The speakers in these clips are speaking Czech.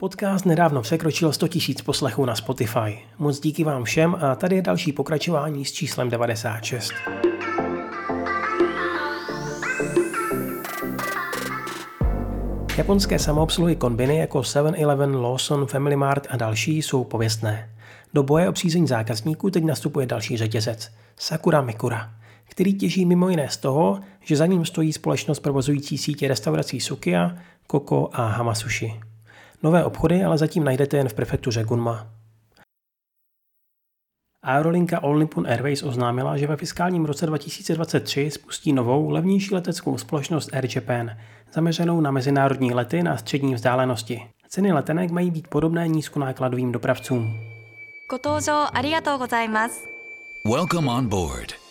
Podcast nedávno překročil 100 000 poslechů na Spotify. Moc díky vám všem a tady je další pokračování s číslem 96. Japonské samoobsluhy konbiny jako 7-Eleven, Lawson, Family Mart a další jsou pověstné. Do boje o přízeň zákazníků teď nastupuje další řetězec – Sakura Mikura, který těží mimo jiné z toho, že za ním stojí společnost provozující sítě restaurací Sukia, Koko a Hamasushi. Nové obchody ale zatím najdete jen v prefektuře Gunma. Aerolinka All Nippon Airways oznámila, že ve fiskálním roce 2023 spustí novou, levnější leteckou společnost Air Japan, zaměřenou na mezinárodní lety na střední vzdálenosti. Ceny letenek mají být podobné nízkonákladovým dopravcům. Welcome on board.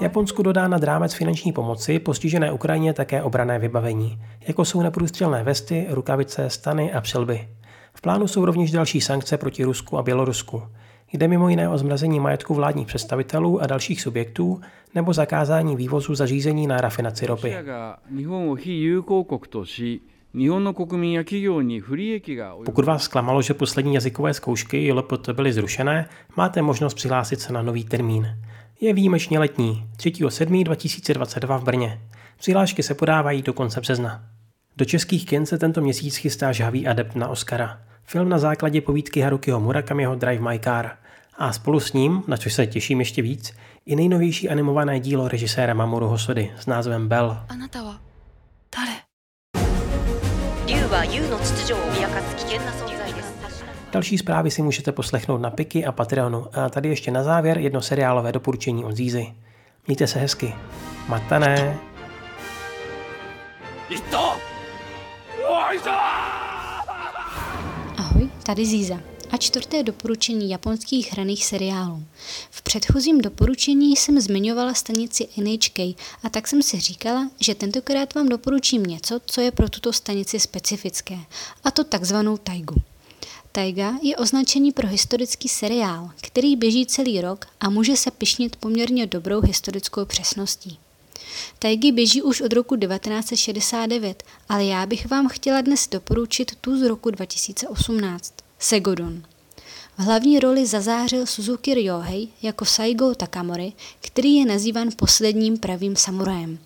Japonsku dodá nad rámec finanční pomoci postižené Ukrajině také obrané vybavení, jako jsou neprůstřelné vesty, rukavice, stany a přilby. V plánu jsou rovněž další sankce proti Rusku a Bělorusku. Jde mimo jiné o zmrazení majetku vládních představitelů a dalších subjektů nebo zakázání vývozu zařízení na rafinaci ropy. Pokud vás zklamalo, že poslední jazykové zkoušky JLPT byly zrušené, máte možnost přihlásit se na nový termín. Je výjimečně letní, 3.7.2022 v Brně. Přihlášky se podávají do konce března. Do českých kin se tento měsíc chystá žhavý adept na Oscara. Film na základě povídky Harukiho Murakamiho Drive My Car. A spolu s ním, na což se těším ještě víc, i nejnovější animované dílo režiséra Mamoru Hosody s názvem Bell. Další zprávy si můžete poslechnout na Piky a Patreonu. A tady ještě na závěr jedno seriálové doporučení od Zízy. Mějte se hezky. Matané. Ahoj, tady Zíza a čtvrté doporučení japonských hraných seriálů. V předchozím doporučení jsem zmiňovala stanici NHK a tak jsem si říkala, že tentokrát vám doporučím něco, co je pro tuto stanici specifické, a to takzvanou taigu. Taiga je označení pro historický seriál, který běží celý rok a může se pišnit poměrně dobrou historickou přesností. Taigy běží už od roku 1969, ale já bych vám chtěla dnes doporučit tu z roku 2018. Segodon. V hlavní roli zazářil Suzuki Ryohei jako Saigo Takamori, který je nazývan posledním pravým samurajem.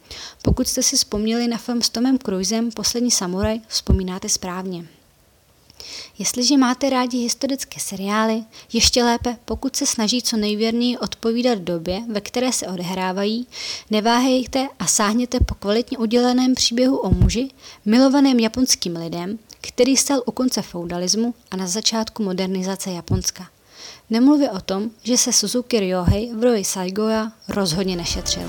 Pokud jste si vzpomněli na film s Tomem Cruisem Poslední samuraj, vzpomínáte správně. Jestliže máte rádi historické seriály, ještě lépe, pokud se snaží co nejvěrněji odpovídat době, ve které se odehrávají, neváhejte a sáhněte po kvalitně uděleném příběhu o muži, milovaném japonským lidem, který stal u konce feudalismu a na začátku modernizace Japonska. Nemluvě o tom, že se Suzuki Ryohei v roli Saigoya rozhodně nešetřil.